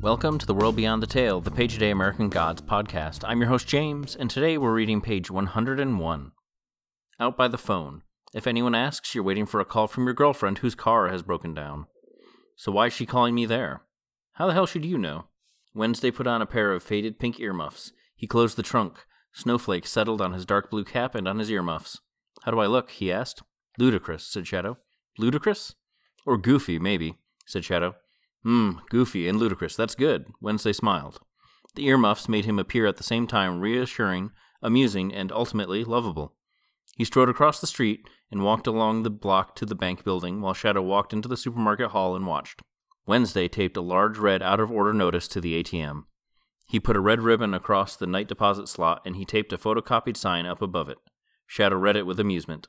Welcome to The World Beyond the Tale, the Page a Day American Gods podcast. I'm your host, James, and today we're reading page 101. Out by the phone. If anyone asks, you're waiting for a call from your girlfriend whose car has broken down. So why is she calling me there? How the hell should you know? Wednesday put on a pair of faded pink earmuffs. He closed the trunk. Snowflakes settled on his dark blue cap and on his earmuffs. How do I look? he asked. Ludicrous, said Shadow. Ludicrous? Or goofy, maybe, said Shadow. Hmm, goofy and ludicrous. That's good. Wednesday smiled. The earmuffs made him appear at the same time reassuring, amusing, and ultimately lovable. He strode across the street and walked along the block to the bank building while Shadow walked into the supermarket hall and watched. Wednesday taped a large red out of order notice to the ATM. He put a red ribbon across the night deposit slot and he taped a photocopied sign up above it. Shadow read it with amusement.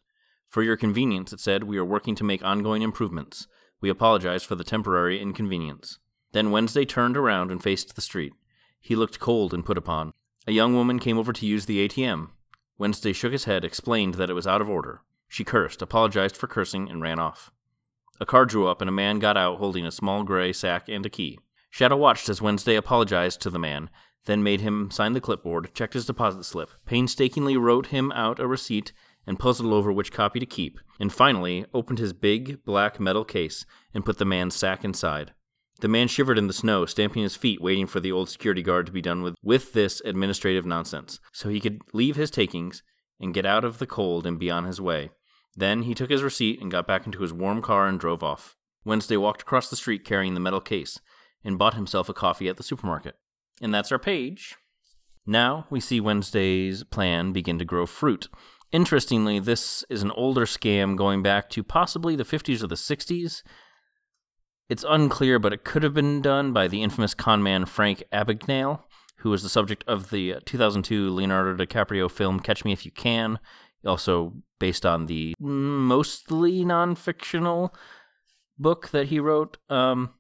For your convenience, it said, we are working to make ongoing improvements. We apologize for the temporary inconvenience. Then Wednesday turned around and faced the street. He looked cold and put upon. A young woman came over to use the ATM. Wednesday shook his head, explained that it was out of order. She cursed, apologized for cursing, and ran off. A car drew up, and a man got out holding a small gray sack and a key. Shadow watched as Wednesday apologized to the man, then made him sign the clipboard, checked his deposit slip, painstakingly wrote him out a receipt, and puzzled over which copy to keep, and finally opened his big, black metal case and put the man's sack inside. The man shivered in the snow, stamping his feet, waiting for the old security guard to be done with, with this administrative nonsense, so he could leave his takings and get out of the cold and be on his way. Then he took his receipt and got back into his warm car and drove off. Wednesday walked across the street carrying the metal case and bought himself a coffee at the supermarket. And that's our page. Now we see Wednesday's plan begin to grow fruit. Interestingly, this is an older scam going back to possibly the 50s or the 60s. It's unclear, but it could have been done by the infamous conman Frank Abagnale, who was the subject of the 2002 Leonardo DiCaprio film Catch Me If You Can, also based on the mostly non fictional book that he wrote. Um,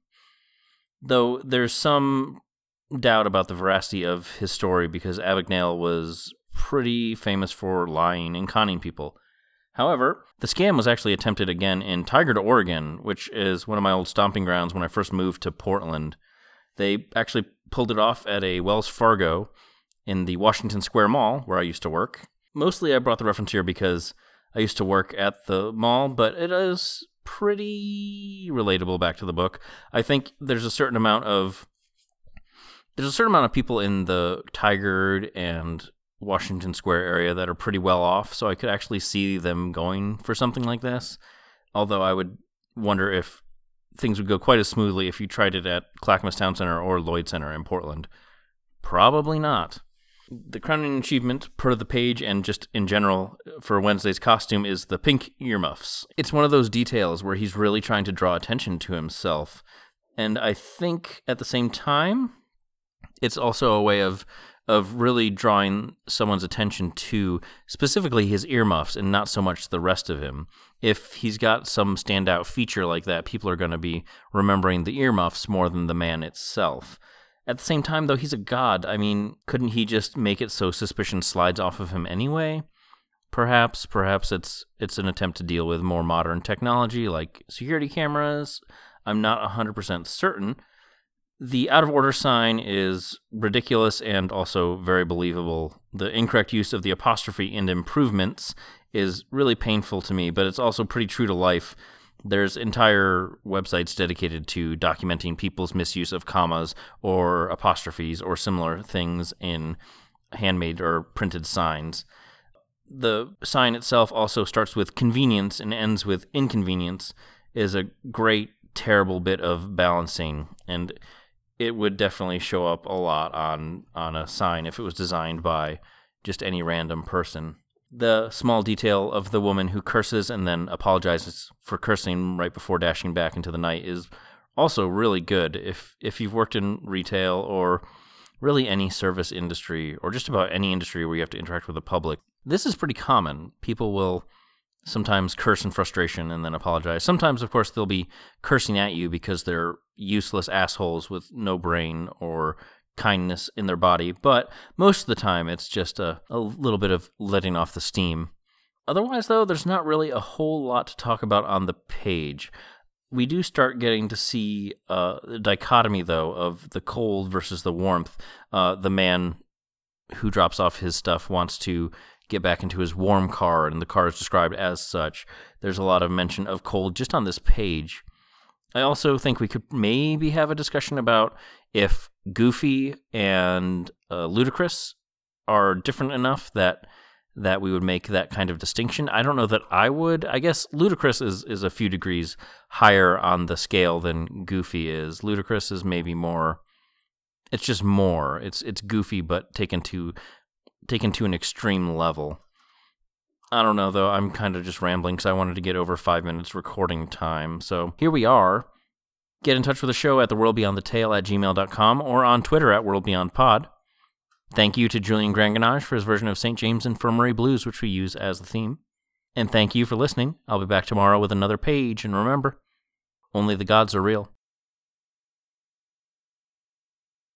though there's some doubt about the veracity of his story because Abagnale was pretty famous for lying and conning people. However, the scam was actually attempted again in Tigard, Oregon, which is one of my old stomping grounds when I first moved to Portland. They actually pulled it off at a Wells Fargo in the Washington Square Mall where I used to work. Mostly I brought the reference here because I used to work at the mall, but it is pretty relatable back to the book. I think there's a certain amount of there's a certain amount of people in the Tigard and Washington Square area that are pretty well off, so I could actually see them going for something like this. Although I would wonder if things would go quite as smoothly if you tried it at Clackamas Town Center or Lloyd Center in Portland. Probably not. The crowning achievement, per the page and just in general uh, for Wednesday's costume, is the pink earmuffs. It's one of those details where he's really trying to draw attention to himself. And I think at the same time, it's also a way of of really drawing someone's attention to specifically his earmuffs and not so much the rest of him. If he's got some standout feature like that, people are going to be remembering the earmuffs more than the man itself. At the same time, though, he's a god. I mean, couldn't he just make it so suspicion slides off of him anyway? Perhaps, perhaps it's it's an attempt to deal with more modern technology like security cameras. I'm not 100% certain, the out of order sign is ridiculous and also very believable. The incorrect use of the apostrophe in improvements is really painful to me, but it's also pretty true to life. There's entire websites dedicated to documenting people's misuse of commas or apostrophes or similar things in handmade or printed signs. The sign itself also starts with convenience and ends with inconvenience is a great terrible bit of balancing and it would definitely show up a lot on on a sign if it was designed by just any random person. The small detail of the woman who curses and then apologizes for cursing right before dashing back into the night is also really good. If if you've worked in retail or really any service industry or just about any industry where you have to interact with the public, this is pretty common. People will sometimes curse in frustration and then apologize. Sometimes, of course, they'll be cursing at you because they're useless assholes with no brain or kindness in their body. But most of the time, it's just a, a little bit of letting off the steam. Otherwise, though, there's not really a whole lot to talk about on the page. we do start getting to see uh, a dichotomy, though, of the cold versus the warmth. Uh, the man who drops off his stuff wants to get back into his warm car, and the car is described as such. There's a lot of mention of cold just on this page. I also think we could maybe have a discussion about if Goofy and uh, Ludicrous are different enough that that we would make that kind of distinction. I don't know that I would. I guess Ludicrous is is a few degrees higher on the scale than Goofy is. Ludicrous is maybe more. It's just more. It's it's Goofy, but taken to taken to an extreme level. I don't know though. I'm kind of just rambling because I wanted to get over five minutes recording time. So here we are. Get in touch with the show at the world beyond the tale at gmail.com or on Twitter at world beyond pod. Thank you to Julian Granganage for his version of St. James Infirmary Blues, which we use as the theme. And thank you for listening. I'll be back tomorrow with another page, and remember, only the gods are real.